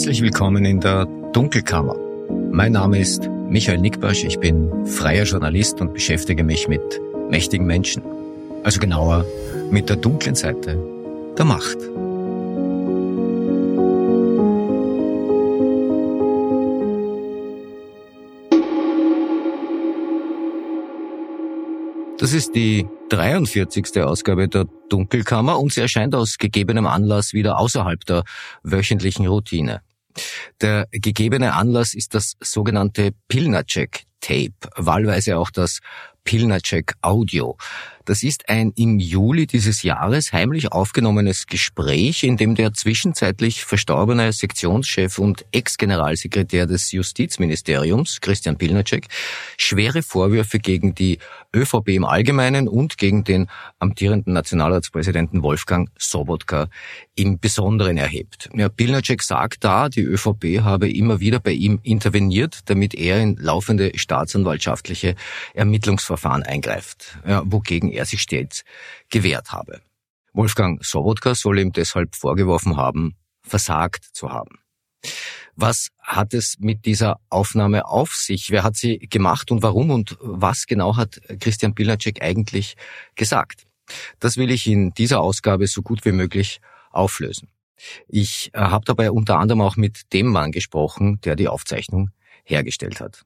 Herzlich willkommen in der Dunkelkammer. Mein Name ist Michael Nickbasch, ich bin freier Journalist und beschäftige mich mit mächtigen Menschen. Also genauer mit der dunklen Seite der Macht. Das ist die 43. Ausgabe der Dunkelkammer und sie erscheint aus gegebenem Anlass wieder außerhalb der wöchentlichen Routine. Der gegebene Anlass ist das sogenannte Pilnacek Tape, wahlweise auch das Pilnacek Audio. Das ist ein im Juli dieses Jahres heimlich aufgenommenes Gespräch, in dem der zwischenzeitlich verstorbene Sektionschef und Ex-Generalsekretär des Justizministeriums, Christian Pilnacek, schwere Vorwürfe gegen die ÖVP im Allgemeinen und gegen den amtierenden Nationalratspräsidenten Wolfgang Sobotka im Besonderen erhebt. Ja, Pilnacek sagt da, die ÖVP habe immer wieder bei ihm interveniert, damit er in laufende staatsanwaltschaftliche Ermittlungsverfahren eingreift, ja, wogegen er sich stets gewehrt habe. Wolfgang Sobotka soll ihm deshalb vorgeworfen haben, versagt zu haben. Was hat es mit dieser Aufnahme auf sich? Wer hat sie gemacht und warum und was genau hat Christian Pilnacek eigentlich gesagt? Das will ich in dieser Ausgabe so gut wie möglich auflösen. Ich äh, habe dabei unter anderem auch mit dem Mann gesprochen, der die Aufzeichnung hergestellt hat.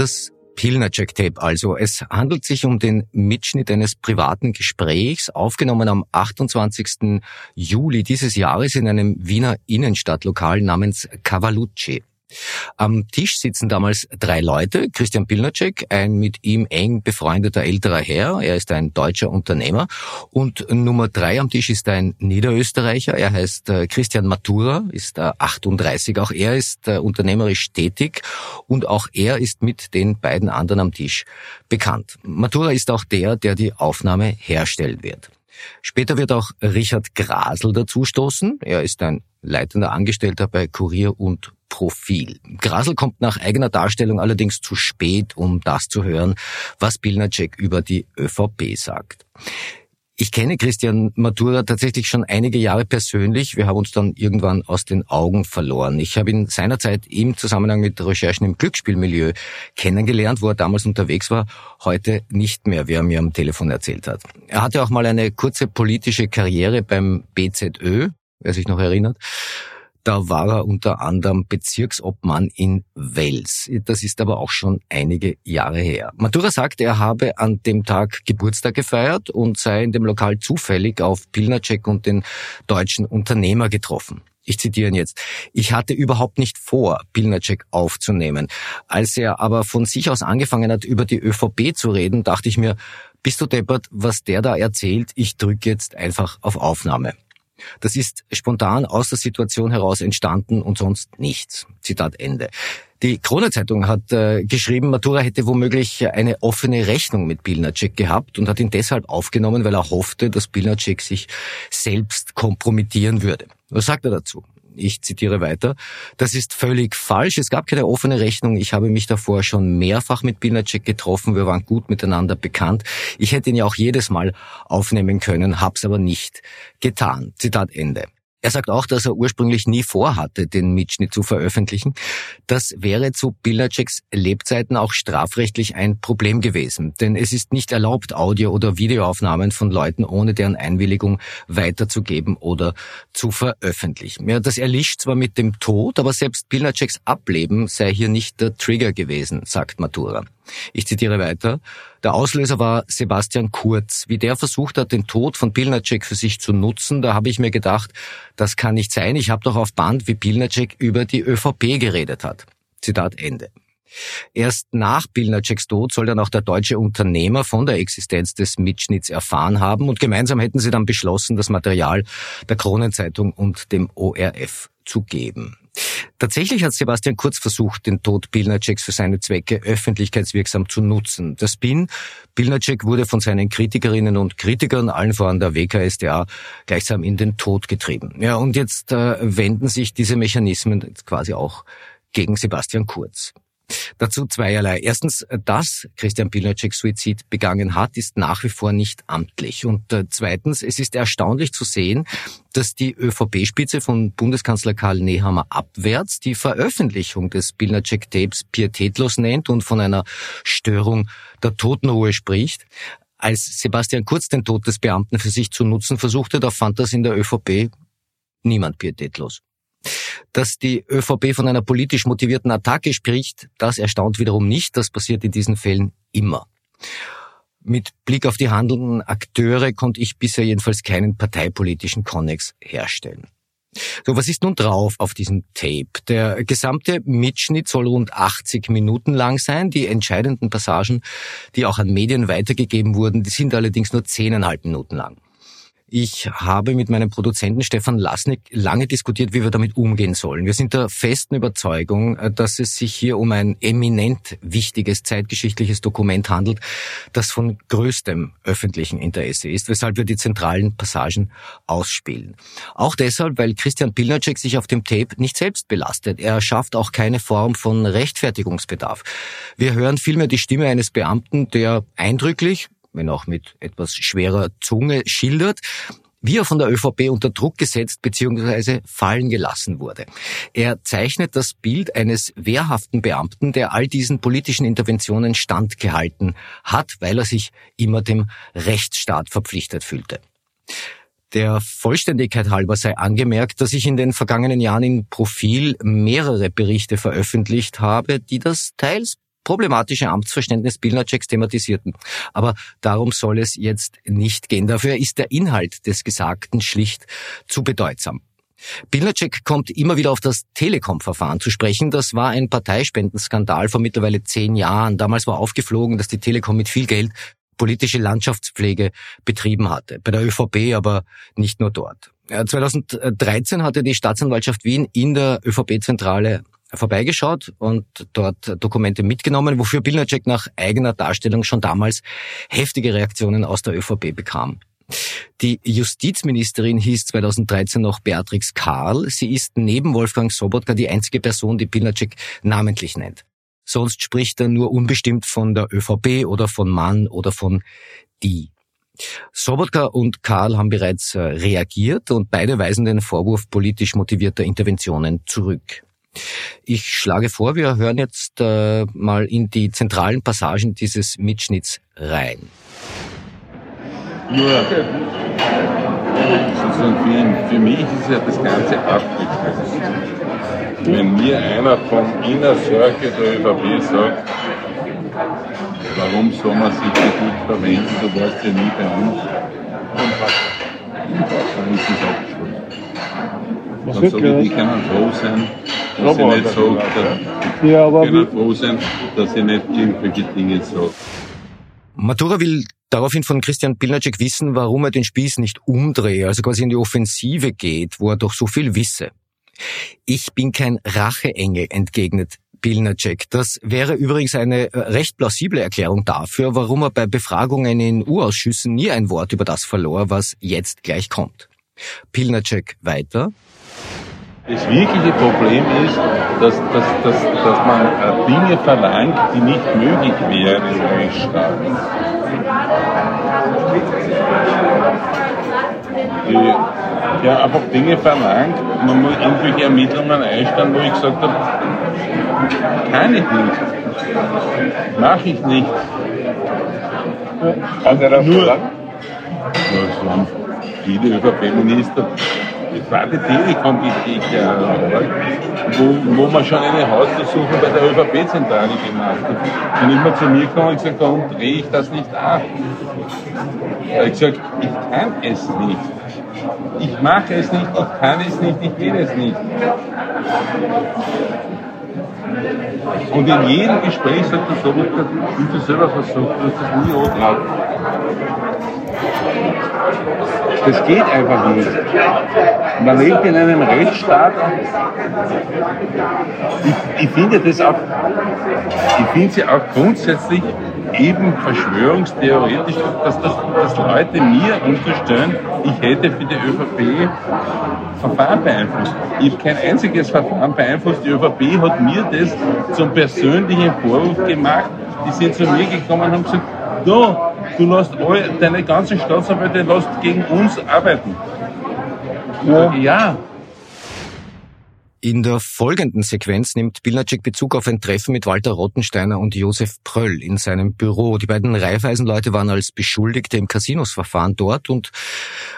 Das Pilnacek-Tape also. Es handelt sich um den Mitschnitt eines privaten Gesprächs, aufgenommen am 28. Juli dieses Jahres in einem Wiener Innenstadtlokal namens Cavalucci. Am Tisch sitzen damals drei Leute. Christian Pilnacek, ein mit ihm eng befreundeter älterer Herr. Er ist ein deutscher Unternehmer. Und Nummer drei am Tisch ist ein Niederösterreicher. Er heißt äh, Christian Matura, ist 38. Auch er ist äh, unternehmerisch tätig. Und auch er ist mit den beiden anderen am Tisch bekannt. Matura ist auch der, der die Aufnahme herstellen wird. Später wird auch Richard Grasel dazustoßen. Er ist ein leitender Angestellter bei Kurier und Profil. Grasel kommt nach eigener Darstellung allerdings zu spät, um das zu hören, was Pilnacek über die ÖVP sagt. Ich kenne Christian Matura tatsächlich schon einige Jahre persönlich. Wir haben uns dann irgendwann aus den Augen verloren. Ich habe ihn seinerzeit im Zusammenhang mit Recherchen im Glücksspielmilieu kennengelernt, wo er damals unterwegs war, heute nicht mehr, wie er mir am Telefon erzählt hat. Er hatte auch mal eine kurze politische Karriere beim BZÖ, wer sich noch erinnert. Da war er unter anderem Bezirksobmann in Wels. Das ist aber auch schon einige Jahre her. Matura sagt, er habe an dem Tag Geburtstag gefeiert und sei in dem Lokal zufällig auf Pilnacek und den deutschen Unternehmer getroffen. Ich zitiere ihn jetzt. Ich hatte überhaupt nicht vor, Pilnacek aufzunehmen. Als er aber von sich aus angefangen hat, über die ÖVP zu reden, dachte ich mir, bist du deppert, was der da erzählt? Ich drücke jetzt einfach auf Aufnahme. Das ist spontan aus der Situation heraus entstanden und sonst nichts. Zitat Ende. Die Krone-Zeitung hat äh, geschrieben, Matura hätte womöglich eine offene Rechnung mit Pilnacek gehabt und hat ihn deshalb aufgenommen, weil er hoffte, dass Pilnacek sich selbst kompromittieren würde. Was sagt er dazu? Ich zitiere weiter. Das ist völlig falsch. Es gab keine offene Rechnung. Ich habe mich davor schon mehrfach mit Pilnacek getroffen. Wir waren gut miteinander bekannt. Ich hätte ihn ja auch jedes Mal aufnehmen können, hab's aber nicht getan. Zitat Ende. Er sagt auch, dass er ursprünglich nie vorhatte, den Mitschnitt zu veröffentlichen. Das wäre zu Pilnaceks Lebzeiten auch strafrechtlich ein Problem gewesen. Denn es ist nicht erlaubt, Audio- oder Videoaufnahmen von Leuten ohne deren Einwilligung weiterzugeben oder zu veröffentlichen. Ja, das erlischt zwar mit dem Tod, aber selbst Pilnaceks Ableben sei hier nicht der Trigger gewesen, sagt Matura. Ich zitiere weiter. Der Auslöser war Sebastian Kurz. Wie der versucht hat, den Tod von Pilnacek für sich zu nutzen, da habe ich mir gedacht, das kann nicht sein. Ich habe doch auf Band, wie Pilnacek über die ÖVP geredet hat. Zitat Ende. Erst nach Pilnaceks Tod soll dann auch der deutsche Unternehmer von der Existenz des Mitschnitts erfahren haben und gemeinsam hätten sie dann beschlossen, das Material der Kronenzeitung und dem ORF zu geben. Tatsächlich hat Sebastian Kurz versucht, den Tod Pilnaceks für seine Zwecke öffentlichkeitswirksam zu nutzen. Der Spin, Pilnacek wurde von seinen Kritikerinnen und Kritikern, allen voran der WKSDA, gleichsam in den Tod getrieben. Ja, und jetzt äh, wenden sich diese Mechanismen quasi auch gegen Sebastian Kurz. Dazu zweierlei. Erstens, dass Christian Pilnacek Suizid begangen hat, ist nach wie vor nicht amtlich. Und äh, zweitens, es ist erstaunlich zu sehen, dass die ÖVP-Spitze von Bundeskanzler Karl Nehammer abwärts die Veröffentlichung des Pilnacek-Tapes pietätlos nennt und von einer Störung der Totenruhe spricht. Als Sebastian Kurz den Tod des Beamten für sich zu nutzen versuchte, da fand das in der ÖVP niemand pietätlos. Dass die ÖVP von einer politisch motivierten Attacke spricht, das erstaunt wiederum nicht. Das passiert in diesen Fällen immer. Mit Blick auf die handelnden Akteure konnte ich bisher jedenfalls keinen parteipolitischen Konnex herstellen. So, was ist nun drauf auf diesem Tape? Der gesamte Mitschnitt soll rund 80 Minuten lang sein. Die entscheidenden Passagen, die auch an Medien weitergegeben wurden, die sind allerdings nur zehneinhalb Minuten lang. Ich habe mit meinem Produzenten Stefan Lasnik lange diskutiert, wie wir damit umgehen sollen. Wir sind der festen Überzeugung, äh, dass es sich hier um ein eminent wichtiges zeitgeschichtliches Dokument handelt, das von größtem öffentlichen Interesse ist, weshalb wir die zentralen Passagen ausspielen. Auch deshalb, weil Christian Pilnacek sich auf dem Tape nicht selbst belastet. Er schafft auch keine Form von Rechtfertigungsbedarf. Wir hören vielmehr die Stimme eines Beamten, der eindrücklich, wenn auch mit etwas schwerer Zunge, schildert, wie er von der ÖVP unter Druck gesetzt bzw. fallen gelassen wurde. Er zeichnet das Bild eines wehrhaften Beamten, der all diesen politischen Interventionen standgehalten hat, weil er sich immer dem Rechtsstaat verpflichtet fühlte. Der Vollständigkeit halber sei angemerkt, dass ich in den vergangenen Jahren in Profil mehrere Berichte veröffentlicht habe, die das teils problematische Amtsverständnis Pilnaceks thematisierten. Aber darum soll es jetzt nicht gehen. Dafür ist der Inhalt des Gesagten schlicht zu bedeutsam. Pilnacek kommt immer wieder auf das Telekom-Verfahren zu sprechen. Das war ein Parteispenden-Skandal vor mittlerweile zehn Jahren. Damals war aufgeflogen, dass die Telekom mit viel Geld politische Landschaftspflege betrieben hatte. Bei der ÖVP aber nicht nur dort. 2013 hatte die Staatsanwaltschaft Wien in der ÖVP-Zentrale vorbeigeschaut und dort Dokumente mitgenommen, wofür Pilnacek nach eigener Darstellung schon damals heftige Reaktionen aus der ÖVP bekam. Die Justizministerin hieß 2013 noch Beatrix Karl. Sie ist neben Wolfgang Sobotka die einzige Person, die Pilnacek namentlich nennt. Sonst spricht er nur unbestimmt von der ÖVP oder von Mann oder von die. Sobotka und Karl haben bereits äh, reagiert und beide weisen den Vorwurf politisch motivierter Interventionen zurück. Ich schlage vor, wir hören jetzt äh, mal in die zentralen Passagen dieses Mitschnitts rein. Nur, sozusagen für, für mich ist ja das Ganze abgekürzt. Wenn mir einer vom Inner Circle der ÖVP sagt, warum soll man sich nicht verwenden, du warst ja nie bei uns, dann ist es abgeschlossen. Dann sage ich, die können froh sein, dass ich nicht sage, ja, aber können froh sein, dass ich nicht irgendwelche Dinge sage. Matura will daraufhin von Christian Pilnacek wissen, warum er den Spieß nicht umdrehe, also quasi in die Offensive geht, wo er doch so viel wisse. Ich bin kein Racheengel, entgegnet Pilnacek. Das wäre übrigens eine äh, recht plausible Erklärung dafür, warum er bei Befragungen in U-Ausschüssen nie ein Wort über das verlor, was jetzt gleich kommt. Pilnacek weiter. Das wirkliche Problem ist, dass, dass, dass, dass man äh, Dinge verlangt, die nicht möglich wären in Rechtsstaaten. Die, ja, einfach Dinge verlangt, man muss irgendwelche Ermittlungen einstellen, wo ich gesagt habe, kann ich nicht, mache ich nicht. Kann er das Nur, verlangen? Ja, es waren viele ÖVP-Minister, private Telekom-Geschichte, wo, wo man schon eine Hausdurchsuchung bei der ÖVP-Zentrale gemacht hat. Und immer zu mir gekommen und gesagt, warum drehe ich das nicht ab? Da habe ich gesagt, ich kann es nicht. Ich mache es nicht, ich kann es nicht, ich will es nicht. Und in jedem Gespräch sagt er so, wie du selber versucht, du hast das nie angetragen. Das geht einfach nicht. Man lebt in einem Rechtsstaat. Ich, ich finde das auch, ich finde ja auch grundsätzlich eben verschwörungstheoretisch, dass, das, dass Leute mir unterstellen, ich hätte für die ÖVP Verfahren beeinflusst. Ich habe kein einziges Verfahren beeinflusst. Die ÖVP hat mir das zum persönlichen Vorwurf gemacht. Die sind zu mir gekommen und haben gesagt, du, du lässt alle, deine ganzen Staatsanwälte lässt gegen uns arbeiten. Ja. ja. In der folgenden Sequenz nimmt Bilnacek Bezug auf ein Treffen mit Walter Rottensteiner und Josef Pröll in seinem Büro. Die beiden Raiffeisenleute waren als Beschuldigte im Casinosverfahren dort und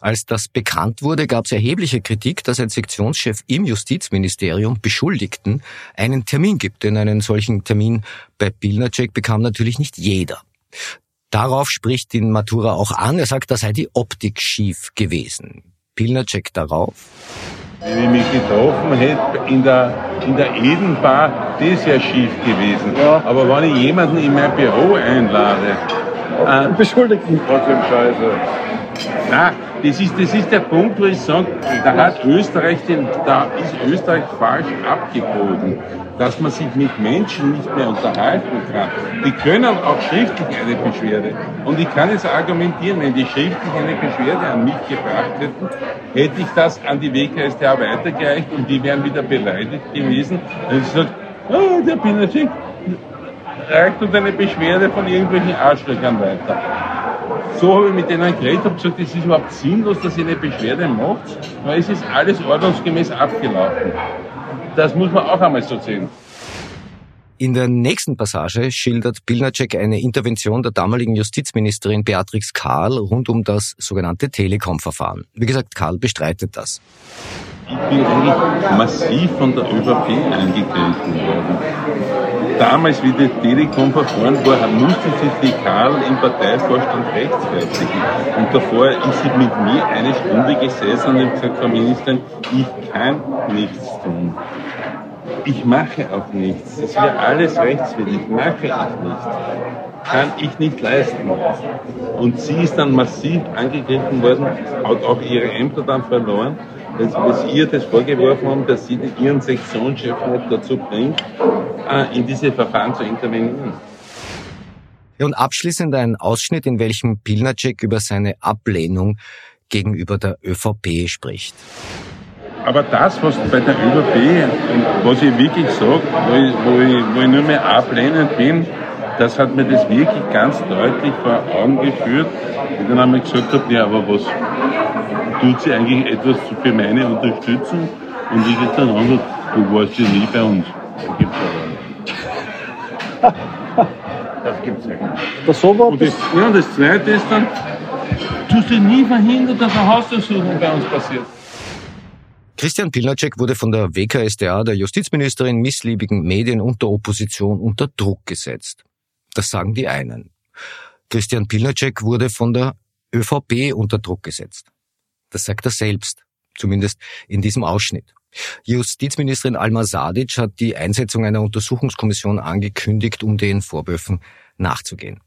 als das bekannt wurde, gab es erhebliche Kritik, dass ein Sektionschef im Justizministerium Beschuldigten einen Termin gibt. Denn einen solchen Termin bei Bilnacek bekam natürlich nicht jeder. Darauf spricht ihn Matura auch an. Er sagt, da sei die Optik schief gewesen. Pilnacek darauf. Wenn ich mich getroffen hätte in der, in der Edenbar, das ist ja schief gewesen. Ja. Aber wenn ich jemanden in mein Büro einlade, äh, beschuldigt mich trotzdem Scheiße. Nein, das ist, das ist der Punkt, wo ich sage, da hat Österreich den, da ist Österreich falsch abgebogen, dass man sich mit Menschen nicht mehr unterhalten kann. Die können auch schriftlich eine Beschwerde. Und ich kann jetzt argumentieren, wenn die schriftlich eine Beschwerde an mich gebracht hätten, hätte ich das an die WKStA weitergereicht und die wären wieder beleidigt gewesen. Und ich sage, oh, der Pinacek reicht uns eine Beschwerde von irgendwelchen Arschlöchern weiter. So habe ich mit denen geredet, habe gesagt, es ist überhaupt sinnlos, dass ihr eine Beschwerde macht, weil es ist alles ordnungsgemäß abgelaufen. Das muss man auch einmal so sehen. In der nächsten Passage schildert Pilnacek eine Intervention der damaligen Justizministerin Beatrix Karl rund um das sogenannte Telekom-Verfahren. Wie gesagt, Karl bestreitet das. Ich bin eigentlich massiv von der ÖVP eingegriffen worden damals, wie das Telekom verfahren war, musste sich die Karl im Parteivorstand rechtfertigen. Und davor ist sie mit mir eine Stunde gesessen und hat gesagt, Frau Ministerin, ich kann nichts tun. Ich mache auch nichts. Das wäre alles rechtswidrig. Mache ich nicht. Kann ich nicht leisten. Und sie ist dann massiv angegriffen worden, hat auch ihre Ämter dann verloren dass, dass ihr das vorgeworfen haben, dass sie ihren Sektionschef nicht dazu bringt, äh, in diese Verfahren zu intervenieren. Ja, und abschließend ein Ausschnitt, in welchem Pilnacek über seine Ablehnung gegenüber der ÖVP spricht. Aber das, was bei der ÖVP was ich wirklich sage, wo ich, wo, ich, wo ich nur mehr ablehnend bin, das hat mir das wirklich ganz deutlich vor Augen geführt. Und dann haben wir gesagt, ja, aber was tut sie eigentlich etwas für meine Unterstützung? Und ich gesagt, dann du warst ja nie bei uns. Das gibt's aber nicht. Das gibt's ja nicht. Das so war und das, ja, und das Zweite ist dann, du hast nie verhindert, dass eine Hausdurchsuchung bei uns passiert. Christian Pilnacek wurde von der WKSDA, der Justizministerin, missliebigen Medien und der Opposition unter Druck gesetzt. Das sagen die einen. Christian Pilnacek wurde von der ÖVP unter Druck gesetzt. Das sagt er selbst, zumindest in diesem Ausschnitt. Justizministerin Alma Sadic hat die Einsetzung einer Untersuchungskommission angekündigt, um den Vorwürfen nachzugehen.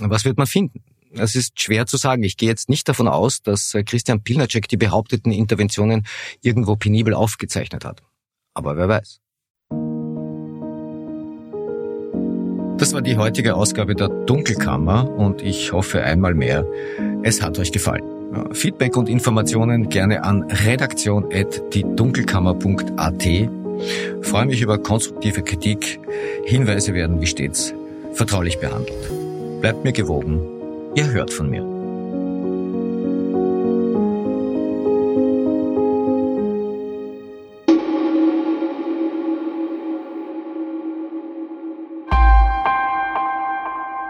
Was wird man finden? Es ist schwer zu sagen. Ich gehe jetzt nicht davon aus, dass Christian Pilnacek die behaupteten Interventionen irgendwo penibel aufgezeichnet hat. Aber wer weiß. Das war die heutige Ausgabe der Dunkelkammer und ich hoffe einmal mehr, es hat euch gefallen. Feedback und Informationen gerne an redaktion.diedunkelkammer.at. Freue mich über konstruktive Kritik. Hinweise werden wie stets vertraulich behandelt. Bleibt mir gewogen. Ihr hört von mir.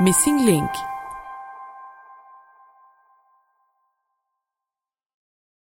Missing Link